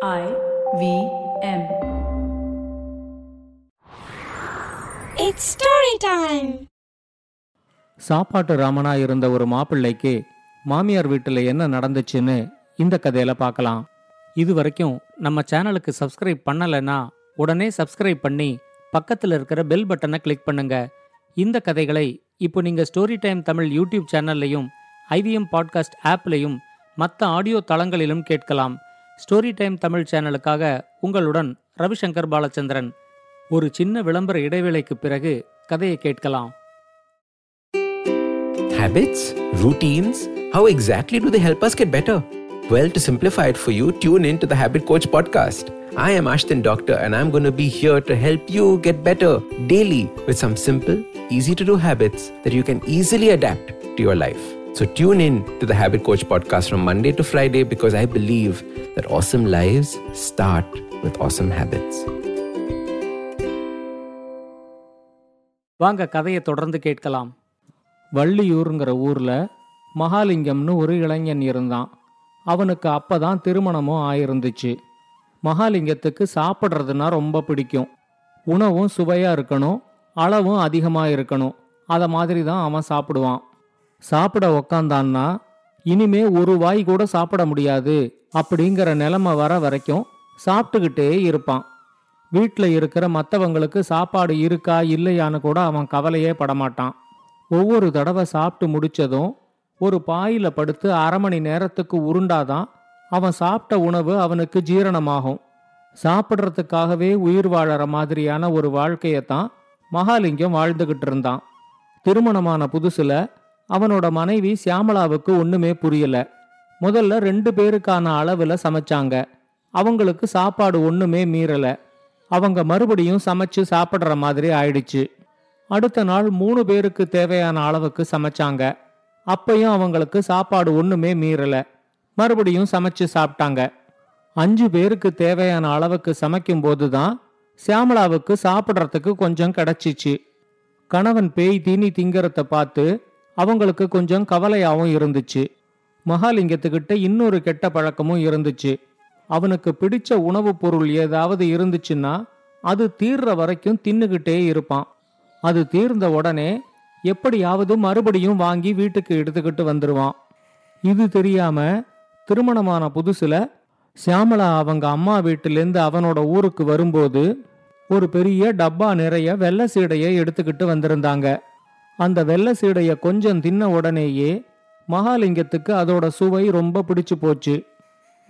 I V M. It's story time. சாப்பாட்டு ராமனா இருந்த ஒரு மாப்பிள்ளைக்கு மாமியார் வீட்டில் என்ன நடந்துச்சுன்னு இந்த கதையில பார்க்கலாம் இது வரைக்கும் நம்ம சேனலுக்கு சப்ஸ்கிரைப் பண்ணலைன்னா உடனே சப்ஸ்கிரைப் பண்ணி பக்கத்தில் இருக்கிற பெல் பட்டனை கிளிக் பண்ணுங்க இந்த கதைகளை இப்போ நீங்க ஸ்டோரி டைம் தமிழ் யூடியூப் சேனல்லையும் ஐவிஎம் பாட்காஸ்ட் ஆப்லையும் மற்ற ஆடியோ தளங்களிலும் கேட்கலாம் ஸ்டோரி டைம் தமிழ் சேனலுக்காக உங்களுடன் ரவிசங்கர் பாலச்சந்திரன் ஒரு சின்ன விளம்பர இடைவேளைக்கு பிறகு கதையை கேட்கலாம் Habits? Routines? How exactly do they help us get better? Well, to simplify it for you, tune in to the Habit Coach podcast. I am Ashton Doctor and I'm going to be here to help you get better daily with some simple, easy to do habits that you can easily adapt to your life. So tune in to the Habit Coach podcast from Monday to Friday because I believe that awesome lives start with awesome habits. வாங்க கதையை தொடர்ந்து கேட்கலாம். வள்ளியூருங்கிற ஊர்ல மகாலிங்கம்னு ஒரு இளைஞன் இருந்தான். அவனுக்கு அப்பதான் திருமணமும் ஆயிருந்துச்சு. மகாலிங்கத்துக்கு சாப்பிட்றதுனா ரொம்ப பிடிக்கும். உணவும் சுவையாக இருக்கணும் அளவும் அதிகமாக இருக்கணும். அதை மாதிரி தான் அவன் சாப்பிடுவான். சாப்பிட உக்காந்தான்னா இனிமே ஒரு வாய் கூட சாப்பிட முடியாது அப்படிங்கிற நிலைமை வர வரைக்கும் சாப்பிட்டுக்கிட்டே இருப்பான். வீட்டில் இருக்கிற மற்றவங்களுக்கு சாப்பாடு இருக்கா இல்லையான்னு கூட அவன் கவலையே படமாட்டான். ஒவ்வொரு தடவை சாப்பிட்டு முடிச்சதும் ஒரு பாயில படுத்து அரை மணி நேரத்துக்கு உருண்டாதான் அவன் சாப்பிட்ட உணவு அவனுக்கு ஜீரணமாகும். சாப்பிட்றதுக்காகவே உயிர் வாழற மாதிரியான ஒரு வாழ்க்கையத்தான் மகாலிங்கம் வாழ்ந்துகிட்டு இருந்தான். திருமணமான புதுசுல அவனோட மனைவி சியாமலாவுக்கு ஒண்ணுமே புரியல. முதல்ல ரெண்டு பேருக்கான அளவுல சமைச்சாங்க. அவங்களுக்கு சாப்பாடு ஒண்ணுமே மீறல. அவங்க மறுபடியும் சமைச்சு சாப்பிடுற மாதிரி ஆயிடுச்சு. அடுத்த நாள் மூணு பேருக்கு தேவையான அளவுக்கு சமைச்சாங்க. அப்பையும் அவங்களுக்கு சாப்பாடு ஒண்ணுமே மீறல. மறுபடியும் சமைச்சு சாப்பிட்டாங்க. அஞ்சு பேருக்கு தேவையான அளவுக்கு சமைக்கும் போதுதான் சியாமலாவுக்கு சாப்பிட்றதுக்கு கொஞ்சம் கிடைச்சிச்சு. கணவன் பேய் தீனி திங்கறத பார்த்து அவங்களுக்கு கொஞ்சம் கவலையாகவும் இருந்துச்சு. மகாலிங்கத்துக்கிட்ட இன்னொரு கெட்ட பழக்கமும் இருந்துச்சு. அவனுக்கு பிடிச்ச உணவுப் பொருள் ஏதாவது இருந்துச்சுன்னா அது தீர்ற வரைக்கும் தின்னுகிட்டே இருப்பான். அது தீர்ந்த உடனே எப்படியாவது மறுபடியும் வாங்கி வீட்டுக்கு எடுத்துக்கிட்டு வந்துருவான். இது தெரியாம திருமணமான புதுசுல சியாமளா அவங்க அம்மா வீட்டிலேருந்து அவனோட ஊருக்கு வரும்போது ஒரு பெரிய டப்பா நிறைய வெள்ளை சீடையை எடுத்துக்கிட்டு வந்திருந்தாங்க. அந்த வெள்ளை சீடைய கொஞ்சம் தின்ன உடனேயே மகாலிங்கத்துக்கு அதோட சுவை ரொம்ப பிடிச்சு போச்சு.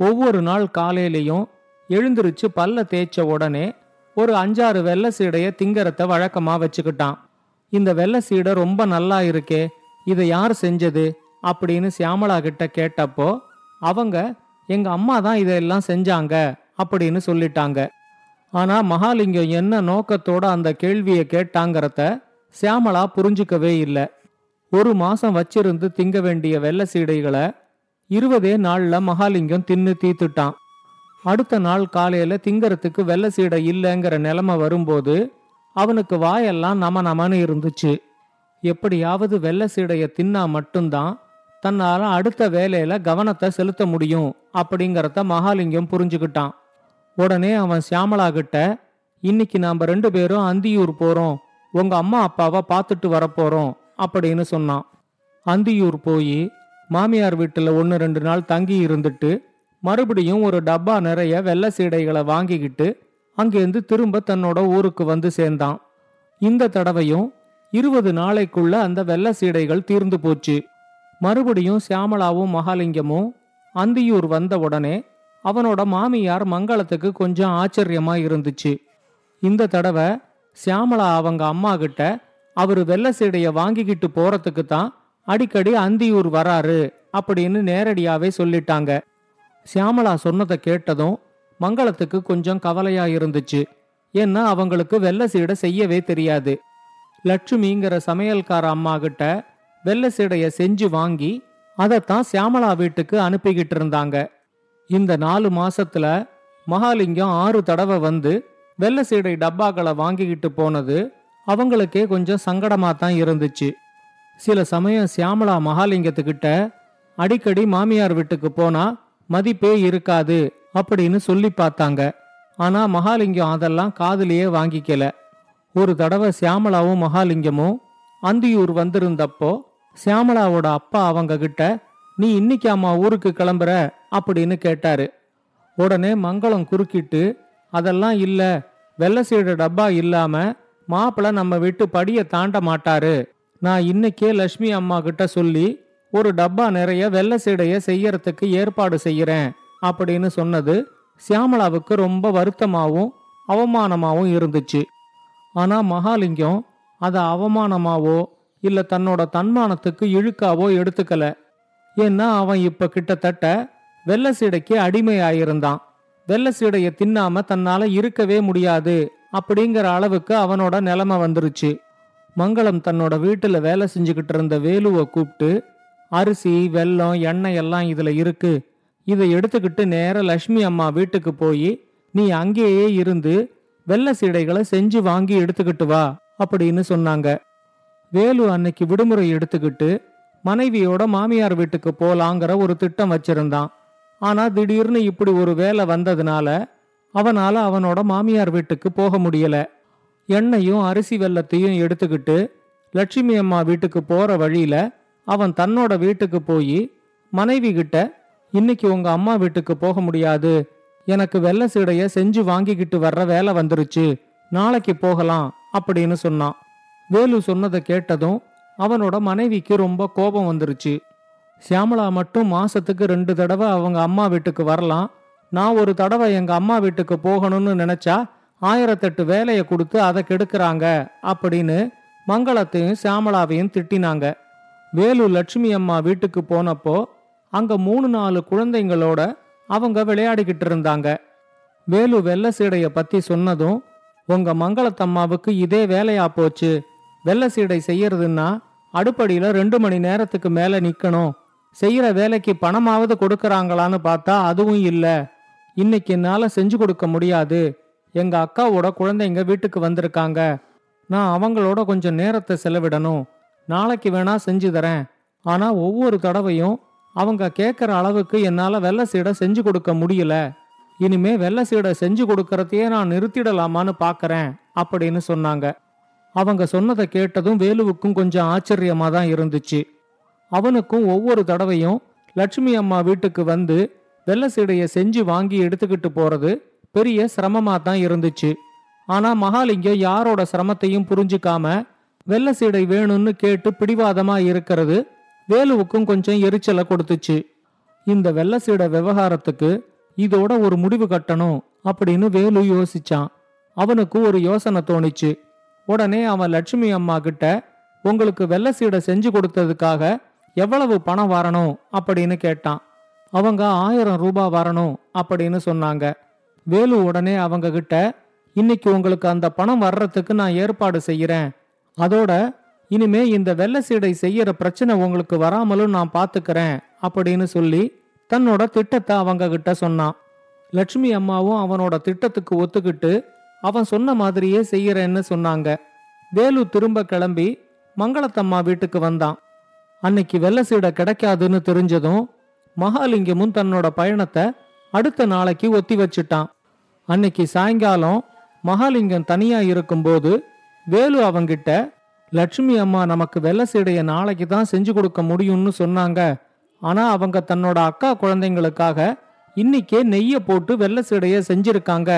ஒவ்வொரு நாள் காலையிலையும் எழுந்திருச்சு பல்ல தேய்ச்ச உடனே ஒரு அஞ்சாறு வெள்ளை சீடைய திங்கரத்தை வழக்கமா வச்சுக்கிட்டான். இந்த வெள்ளை சீடை ரொம்ப நல்லா இருக்கே இதை யார் செஞ்சது? அப்படின்னு சியாமளா கிட்ட கேட்டப்போ அவங்க எங்க அம்மா தான் இதெல்லாம் செஞ்சாங்க அப்படின்னு சொல்லிட்டாங்க. ஆனா மகாலிங்கம் என்ன நோக்கத்தோட அந்த கேள்வியை கேட்டாங்கிறத சியாமளா புரிஞ்சுக்கவே இல்லை. ஒரு மாசம் வச்சிருந்து திங்க வேண்டிய வெள்ளை சீடைகளை இருபதே நாள்ல மகாலிங்கம் தின்னு தீத்துட்டான். அடுத்த நாள் காலையில திங்கறதுக்கு வெள்ளை சீடை இல்லைங்கிற நிலைமை வரும்போது அவனுக்கு வாயெல்லாம் நம நமன்னு இருந்துச்சு. எப்படியாவது வெள்ளை சீடைய தின்னா மட்டும்தான் தன்னால அடுத்த வேலையில கவனத்தை செலுத்த முடியும் அப்படிங்கறத மகாலிங்கம் புரிஞ்சுக்கிட்டான். உடனே அவன் சியாமலா கிட்ட இன்னைக்கு நாம ரெண்டு பேரும் அந்தியூர் போறோம். உங்க அம்மா அப்பாவை பார்த்துட்டு வரப்போறோம் அப்படின்னு சொன்னான். அந்தியூர் போய் மாமியார் வீட்டில் ஒன்று ரெண்டு நாள் தங்கி இருந்துட்டு மறுபடியும் ஒரு டப்பா நிறைய வெள்ளை சீடைகளை வாங்கிக்கிட்டு அங்கேருந்து திரும்ப தன்னோட ஊருக்கு வந்து சேர்ந்தான். இந்த தடவையும் இருபது நாளைக்குள்ள அந்த வெள்ளை சீடைகள் தீர்ந்து போச்சு. மறுபடியும் சியாமலாவும் மகாலிங்கமும் அந்தியூர் வந்த உடனே அவனோட மாமியார் மங்களத்துக்கு கொஞ்சம் ஆச்சரியமா இருந்துச்சு. இந்த தடவை சியாமளா அவங்க அம்மா கிட்ட அவரு வெள்ளை சீடைய வாங்கிக்கிட்டு போறதுக்கு தான் அடிக்கடி அந்தியூர் வராரு அப்படின்னு நேரடியாவே சொல்லிட்டாங்க. சியாமளா சொன்னதை கேட்டதும் மங்களத்துக்கு கொஞ்சம் கவலையா இருந்துச்சு. ஏன்னா அவங்களுக்கு வெள்ளை சீடை செய்யவே தெரியாது. லட்சுமிங்கிற சமையல்கார அம்மா கிட்ட வெள்ளை சீடைய செஞ்சு வாங்கி அதைத்தான் சியாமளா வீட்டுக்கு அனுப்பிக்கிட்டு இருந்தாங்க. இந்த நாலு மாசத்துல மகாலிங்கம் ஆறு தடவை வந்து வெள்ளை சீடை டப்பாக்களை வாங்கிக்கிட்டு போனது அவங்களுக்கே கொஞ்சம் சங்கடமா தான் இருந்துச்சு. சில சமயம் சியாமலா மகாலிங்கத்துக்கிட்ட அடிக்கடி மாமியார் வீட்டுக்கு போனா மதிப்பே இருக்காது அப்படின்னு சொல்லி பார்த்தாங்க. ஆனா மகாலிங்கம் அதெல்லாம் காதலியே வாங்கிக்கல. ஒரு தடவை சியாமலாவும் மகாலிங்கமும் அந்தியூர் வந்திருந்தப்போ சியாமலாவோட அப்பா அவங்க கிட்ட நீ இன்னைக்கு அம்மா ஊருக்கு கிளம்புற? அப்படின்னு கேட்டாரு. உடனே மங்களம் குறுக்கிட்டு அதெல்லாம் இல்லை. வெள்ளை சீடு டப்பா இல்லாம மாப்பிள்ள நம்ம விட்டு படிய தாண்ட மாட்டாரு. நான் இன்னைக்கே லட்சுமி அம்மா கிட்ட சொல்லி ஒரு டப்பா நிறைய வெள்ளை சீடைய செய்யறதுக்கு ஏற்பாடு செய்யறேன் அப்படின்னு சொன்னது சியாமளாவுக்கு ரொம்ப வருத்தமாகவும் அவமானமாகவும் இருந்துச்சு. ஆனா மகாலிங்கம் அதை அவமானமாவோ இல்ல தன்னோட தன்மானத்துக்கு இழுக்காவோ எடுத்துக்கல. ஏன்னா அவன் இப்ப கிட்டத்தட்ட வெள்ளை சீடைக்கு அடிமையாயிருந்தான். வெள்ளை சீடைய தின்னாம தன்னால இருக்கவே முடியாது அப்படிங்கிற அளவுக்கு அவனோட நிலைமை வந்துருச்சு. மங்களம் தன்னோட வீட்டுல வேலை செஞ்சுக்கிட்டு இருந்த வேலுவை கூப்பிட்டு அரிசி வெல்லம் எண்ணெய் எல்லாம் இதுல இருக்கு. இதை எடுத்துக்கிட்டு நேர லட்சுமி அம்மா வீட்டுக்கு போய் நீ அங்கேயே இருந்து வெள்ளை சீடைகளை செஞ்சு வாங்கி எடுத்துக்கிட்டு வா அப்படின்னு சொன்னாங்க. வேலு அன்னைக்கு விடுமுறை எடுத்துக்கிட்டு மனைவியோட மாமியார் வீட்டுக்கு போலாங்கிற ஒரு திட்டம் வச்சிருந்தான். ஆனா திடீர்னு இப்படி ஒரு வேலை வந்ததுனால அவனால அவனோட மாமியார் வீட்டுக்கு போக முடியல. எண்ணெயும் அரிசி வெல்லத்தையும் எடுத்துக்கிட்டு லட்சுமி அம்மா வீட்டுக்கு போற வழியில அவன் தன்னோட வீட்டுக்கு போய் மனைவி கிட்ட இன்னைக்கு உங்க அம்மா வீட்டுக்கு போக முடியாது. எனக்கு வெள்ளை சீடைய செஞ்சு வாங்கிக்கிட்டு வர்ற வேலை வந்துருச்சு. நாளைக்கு போகலாம் அப்படின்னு சொன்னான். வேலு சொன்னதை கேட்டதும் அவனோட மனைவிக்கு ரொம்ப கோபம் வந்துருச்சு. சியாமளா மட்டும் மாசத்துக்கு ரெண்டு தடவை அவங்க அம்மா வீட்டுக்கு வரலாம். நான் ஒரு தடவை எங்க அம்மா வீட்டுக்கு போகணும்னு நினைச்சா ஆயிரத்தெட்டு வேலையை கொடுத்து அதை கெடுக்கிறாங்க அப்படின்னு மங்களத்தையும் சியாமளாவையும் திட்டினாங்க. வேலு லட்சுமி அம்மா வீட்டுக்கு போனப்போ அங்க மூணு நாலு குழந்தைங்களோட அவங்க விளையாடிக்கிட்டு இருந்தாங்க. வேலு வெள்ளை சீடைய பத்தி சொன்னதும் உங்க மங்களத்தம்மாவுக்கு இதே வேலையா போச்சு. வெள்ளை சீடை செய்யறதுன்னா அடுப்படியில ரெண்டு மணி நேரத்துக்கு மேல நிக்கணும். செய்யற வேலைக்கு பணமாவது கொடுக்கறாங்களான்னு பார்த்தா அதுவும் இல்ல. இன்னைக்கு என்னால செஞ்சு கொடுக்க முடியாது. எங்க அக்காவோட குழந்தைங்க வீட்டுக்கு வந்திருக்காங்க. நான் அவங்களோட கொஞ்சம் நேரத்தை செலவிடணும். நாளைக்கு வேணா செஞ்சு தரேன். ஆனா ஒவ்வொரு தடவையும் அவங்க கேட்குற அளவுக்கு என்னால வெள்ளை சீடை செஞ்சு கொடுக்க முடியல. இனிமே வெள்ளை சீடை செஞ்சு கொடுக்கறதையே நான் நிறுத்திடலாமான்னு பாக்கறேன் அப்படின்னு சொன்னாங்க. அவங்க சொன்னதை கேட்டதும் வேலுவுக்கும் கொஞ்சம் ஆச்சரியமா தான் இருந்துச்சு. அவனுக்கும் ஒவ்வொரு தடவையும் லட்சுமி அம்மா வீட்டுக்கு வந்து வெள்ளை சீடையை செஞ்சு வாங்கி எடுத்துக்கிட்டு போறது பெரிய சிரமமா தான் இருந்துச்சு. ஆனா மகாலிங்கம் யாரோட சிரமத்தையும் புரிஞ்சுக்காம வெள்ளை சீடை வேணும்னு கேட்டு பிடிவாதமா இருக்கிறது வேலுவுக்கும் கொஞ்சம் எரிச்சலை கொடுத்துச்சு. இந்த வெள்ளை சீடை விவகாரத்துக்கு இதோட ஒரு முடிவு கட்டணும் அப்படின்னு வேலு யோசிச்சான். அவனுக்கு ஒரு யோசனை தோணிச்சு. உடனே அவன் லட்சுமி அம்மா கிட்ட உங்களுக்கு வெள்ளை சீடை செஞ்சு கொடுத்ததுக்காக எவ்வளவு பணம் வரணும் அப்படின்னு கேட்டான். அவங்க ஆயிரம் ரூபாய் வரணும் அப்படின்னு சொன்னாங்க. வேலு உடனே அவங்க கிட்ட இன்னைக்கு உங்களுக்கு அந்த பணம் வர்றதுக்கு நான் ஏற்பாடு செய்யறேன். அதோட இனிமே இந்த வெள்ளை சீடை செய்யற பிரச்சனை உங்களுக்கு வராமலும் நான் பாத்துக்கறேன் அப்படின்னு சொல்லி தன்னோட திட்டத்தை அவங்க கிட்ட சொன்னான். லட்சுமி அம்மாவும் அவனோட திட்டத்துக்கு ஒத்துக்கிட்டு அவன் சொன்ன மாதிரியே செய்யறேன்னு சொன்னாங்க. வேலு திரும்ப கிளம்பி மங்களத்தம்மா வீட்டுக்கு வந்தான். அன்னைக்கு வெள்ளை சீடை கிடைக்காதுன்னு தெரிஞ்சதும் மகாலிங்கமும் தன்னோட பயணத்தை அடுத்த நாளைக்கு ஒத்தி வச்சிட்டான். அன்னைக்கு சாயங்காலம் மகாலிங்கம் தனியா இருக்கும்போது வேலு அவங்கிட்ட லட்சுமி அம்மா நமக்கு வெள்ளை சீடைய நாளைக்கு தான் செஞ்சு கொடுக்க முடியும்னு சொன்னாங்க. ஆனா அவங்க தன்னோட அக்கா குழந்தைங்களுக்காக இன்னைக்கே நெய்ய போட்டு வெள்ளை சீடைய செஞ்சிருக்காங்க.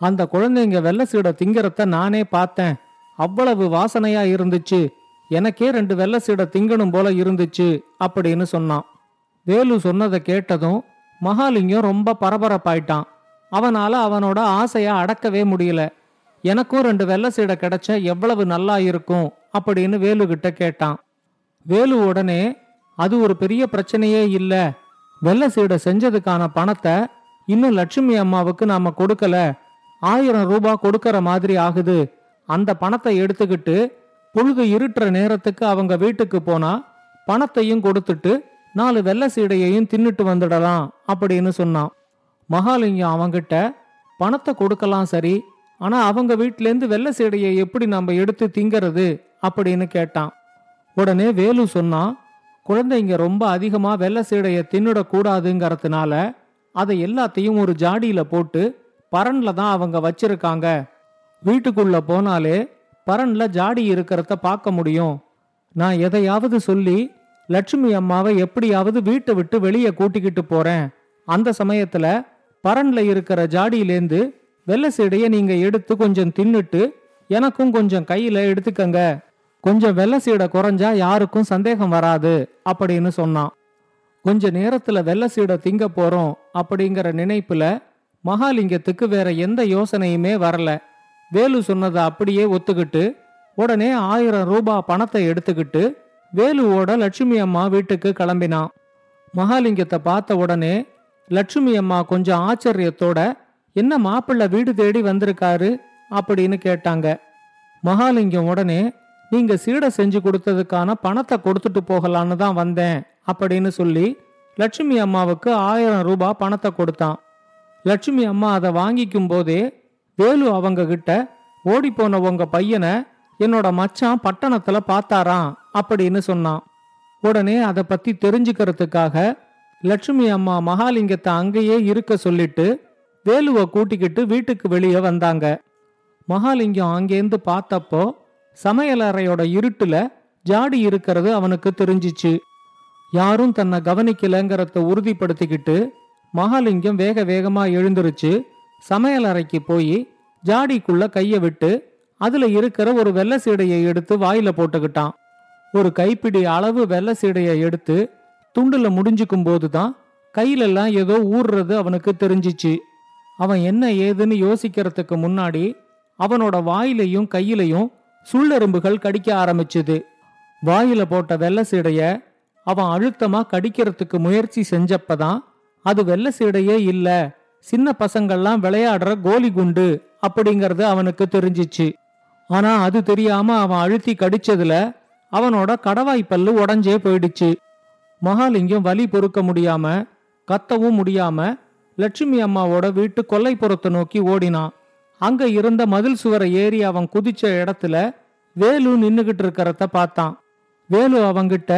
அந்த குழந்தைங்க வெள்ள சீடை திங்கறத நானே பார்த்தேன். அவ்வளவு வாசனையா இருந்துச்சு. எனக்கே ரெண்டு வெள்ளை சீடை திங்கணும் போல இருந்துச்சு அப்படின்னு சொன்னான். வேலு சொன்னதை கேட்டதும் மகாலிங்கம் ரொம்ப பரபரப்பாயிட்டான். அவனால அவனோட ஆசைய அடக்கவே முடியல. எனக்கும் ரெண்டு வெள்ளை சீடை கிடைச்ச எவ்வளவு நல்லா இருக்கும் அப்படின்னு வேலு கிட்ட கேட்டான். வேலு உடனே அது ஒரு பெரிய பிரச்சனையே இல்ல. வெள்ளை சீடை செஞ்சதுக்கான பணத்தை இன்னும் லட்சுமி அம்மாவுக்கு நாம கொடுக்கல. ஆயிரம் ரூபாய் கொடுக்கற மாதிரி ஆகுது. அந்த பணத்தை எடுத்துக்கிட்டு பொழுது இருட்டுற நேரத்துக்கு அவங்க வீட்டுக்கு போனா பணத்தையும் கொடுத்துட்டு நாலு வெள்ளை சீடையையும் தின்னுட்டு வந்துடலாம் அப்படின்னு சொன்னான். மகாலிங்கம் அவங்கிட்ட பணத்தை கொடுக்கலாம் சரி ஆனா அவங்க வீட்டிலேருந்து வெள்ளை சீடையை எப்படி நம்ம எடுத்து திங்கறது? அப்படின்னு கேட்டான். உடனே வேலு சொன்னான் குழந்தைங்க ரொம்ப அதிகமா வெள்ளை சீடையை தின்னுடக்கூடாதுங்கிறதுனால அதை எல்லாத்தையும் ஒரு ஜாடியில போட்டு பரன்ல தான் அவங்க வச்சிருக்காங்க. வீட்டுக்குள்ள போனாலே பரன்ல ஜாடி இருக்கிறத பார்க்க முடியும். நான் எதையாவது சொல்லி லட்சுமி அம்மாவை எப்படியாவது வீட்டை விட்டு வெளியே கூட்டிக்கிட்டு போறேன். அந்த சமயத்துல பரன்ல இருக்கிற ஜாடியிலேந்து வெள்ளை சீடையை நீங்க எடுத்து கொஞ்சம் தின்னுட்டு எனக்கும் கொஞ்சம் கையில எடுத்துக்கங்க. கொஞ்சம் வெள்ளை சீடை குறைஞ்சா யாருக்கும் சந்தேகம் வராது அப்படின்னு சொன்னான். கொஞ்ச நேரத்துல வெள்ளை சீடை திங்க போறோம் அப்படிங்கிற நினைப்புல மகாலிங்கத்துக்கு வேற எந்த யோசனையுமே வரல. வேலு சொன்னதை அப்படியே ஒத்துக்கிட்டு உடனே ஆயிரம் ரூபாய் பணத்தை எடுத்துக்கிட்டு வேலுவோட லட்சுமி அம்மா வீட்டுக்கு கிளம்பினான் மகாலிங்கத்தை பார்த்த உடனே லட்சுமி அம்மா கொஞ்சம் ஆச்சரியத்தோட என்ன மாப்பிள்ளை வீடு தேடி வந்திருக்காரு? அப்படின்னு கேட்டாங்க. மகாலிங்கம் உடனே நீங்க சீடை செஞ்சு கொடுத்ததுக்கான பணத்தை கொடுத்துட்டு போகலான்னு தான் வந்தேன் அப்படின்னு சொல்லி லட்சுமி அம்மாவுக்கு ஆயிரம் ரூபாய் பணத்தை கொடுத்தான். லட்சுமி அம்மா அதை வாங்கிக்கும் போதே வேலு அவங்க கிட்ட ஓடி போன உங்க பையனை என்னோட மச்சான் பட்டணத்துல பார்த்தாராம் அப்படின்னு சொன்னான். உடனே அதை பத்தி தெரிஞ்சுக்கிறதுக்காக லட்சுமி அம்மா மகாலிங்கத்தை அங்கேயே இருக்க சொல்லிட்டு வேலுவை கூட்டிக்கிட்டு வீட்டுக்கு வெளியே வந்தாங்க. மகாலிங்கம் அங்கேருந்து பார்த்தப்போ சமையலறையோட இருட்டுல ஜாடி இருக்கிறது அவனுக்கு தெரிஞ்சிச்சு. யாரும் தன்னை கவனிக்கலங்கிறத உறுதிப்படுத்திக்கிட்டு மகாலிங்கம் வேக வேகமா எழுந்திருச்சு. சமையலறைக்கு போய் ஜாடிக்குள்ள கைய விட்டு அதுல இருக்கிற ஒரு வெள்ளை சீடையை எடுத்து வாயில போட்டுக்கிட்டான். ஒரு கைப்பிடி அளவு வெள்ளை சீடையை எடுத்து துண்டுல முடிஞ்சுக்கும் போதுதான் கையிலெல்லாம் ஏதோ ஊறுறது அவனுக்கு தெரிஞ்சிச்சு. அவன் என்ன ஏதுன்னு யோசிக்கிறதுக்கு முன்னாடி அவனோட வாயிலையும் கையிலையும் சுள்ளெரும்புகள் கடிக்க ஆரம்பிச்சுது. வாயில போட்ட வெள்ளை சீடைய அவன் அழுத்தமா கடிக்கிறதுக்கு முயற்சி செஞ்சப்பதான் அது வெள்ளை சீடையே இல்லை சின்ன பசங்கள்லாம் விளையாடுற கோலி குண்டு அப்படிங்கறது அவனுக்கு தெரிஞ்சிச்சு. ஆனா அது தெரியாம அவன் அழுத்தி கடிச்சதுல அவனோட கடவாய் பல்லு உடஞ்சே போயிடுச்சு. மகாலிங்கம் வலி பொறுக்க முடியாம கத்தவும் முடியாம லட்சுமி அம்மாவோட வீட்டு கொல்லைப்புறத்தை நோக்கி ஓடினான். அங்க இருந்த மதில் சுவரை ஏறி அவன் குதிச்ச இடத்துல வேலு நின்னுகிட்டு இருக்கிறத பார்த்தான். வேலு அவங்கிட்ட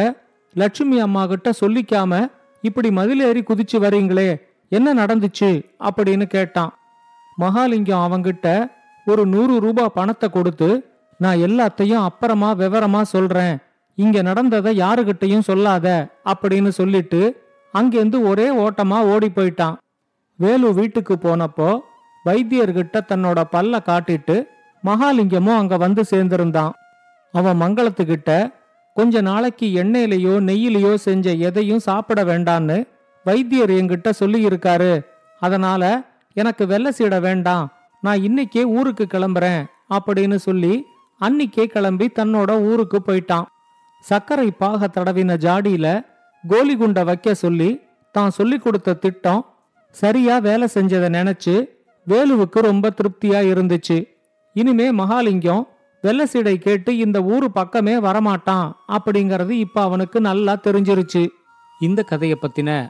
லட்சுமி அம்மா கிட்ட சொல்லிக்காம இப்படி மதில் ஏறி குதிச்சு வரீங்களே என்ன நடந்துச்சு அப்படின்னு கேட்டான். மகாலிங்கம் அவங்கிட்ட ஒரு நூறு ரூபா பணத்தை கொடுத்து நான் எல்லாத்தையும் அப்புறமா விவரமா சொல்றேன். இங்க நடந்ததை யாருகிட்டையும் சொல்லாத அப்படின்னு சொல்லிட்டு அங்கேருந்து ஒரே ஓட்டமா ஓடி போயிட்டான். வேலு வீட்டுக்கு போனப்போ வைத்தியர்கிட்ட தன்னோட பல்ல காட்டிட்டு மகாலிங்கமும் அங்க வந்து சேர்ந்திருந்தான். அவன் மங்களத்துக்கிட்ட கொஞ்ச நாளைக்கு எண்ணெயிலையோ நெய்யிலையோ செஞ்ச எதையும் சாப்பிட வேண்டான்னு வைத்தியர் என்கிட்ட சொல்லியிருக்காரு. அதனால எனக்கு வெள்ளை சீடை வேண்டாம். நான் இன்னைக்கே ஊருக்கு கிளம்புறேன் அப்படின்னு சொல்லி அன்னிக்கே கிளம்பி தன்னோட ஊருக்கு போயிட்டான். சர்க்கரை பாக தடவின ஜாடியில கோலி குண்டை வைக்க சொல்லி தான் சொல்லி கொடுத்த திட்டம் சரியா வேலை செஞ்சதை நினைச்சு வேலுவுக்கு ரொம்ப திருப்தியா இருந்துச்சு. இனிமே மகாலிங்கம் வெள்ளை சீடை கேட்டு இந்த ஊரு பக்கமே வரமாட்டான் அப்படிங்கறது இப்ப அவனுக்கு நல்லா தெரிஞ்சிருச்சு. இந்த கதையை பத்தின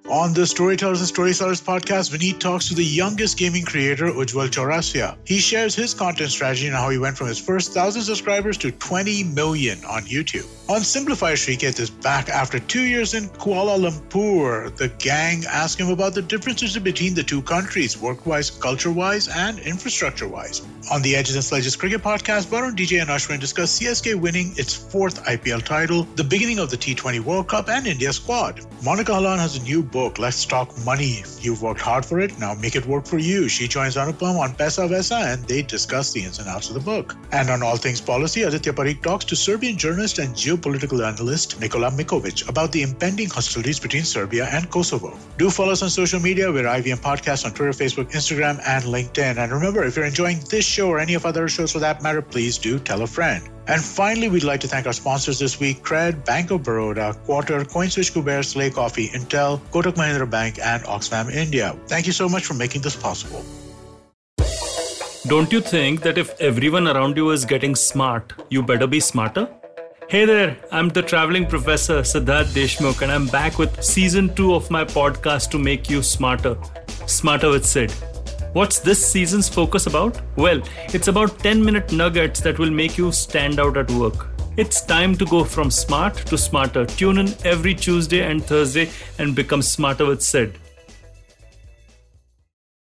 On the Storytellers and Storysellers podcast, Vineet talks to the youngest gaming creator, Ujwal Chaurasia. He shares his content strategy and how he went from his first 1,000 subscribers to 20 million on YouTube. On Simplify, Shriketh is back after two years in Kuala Lumpur. The gang ask him about the differences between the two countries, work-wise, culture-wise, and infrastructure-wise. On the Edges and Sledges Cricket podcast, Varun, DJ, and Ashwin discuss CSK winning its fourth IPL title, the beginning of the T20 World Cup, and India squad. Monica Halan has a new book, Let's Talk Money. You've worked hard for it, now make it work for you. She joins Anupam on Pesa Vesa and they discuss the ins and outs of the book. And on All Things Policy, Aditya Parikh talks to Serbian journalist and geopolitical analyst Nikola Mikovic about the impending hostilities between Serbia and Kosovo. Do follow us on social media. We're IVM Podcast on Twitter, Facebook, Instagram, and LinkedIn. And remember, if you're enjoying this show or any of other shows for that matter, please do tell a friend. And finally, we'd like to thank our sponsors this week Cred, Bank of Baroda, Quarter, CoinSwitch Kuber, Slay Coffee, Intel, Kotak Mahindra Bank, and Oxfam India. Thank you so much for making this possible. Don't you think that if everyone around you is getting smart, you better be smarter? Hey there, I'm the traveling professor Siddharth Deshmukh, and I'm back with season two of my podcast to make you smarter. Smarter with Sid. What's this season's focus about? Well, it's about 10 minute nuggets that will make you stand out at work. It's time to go from smart to smarter. Tune in every Tuesday and Thursday and become smarter with Sid.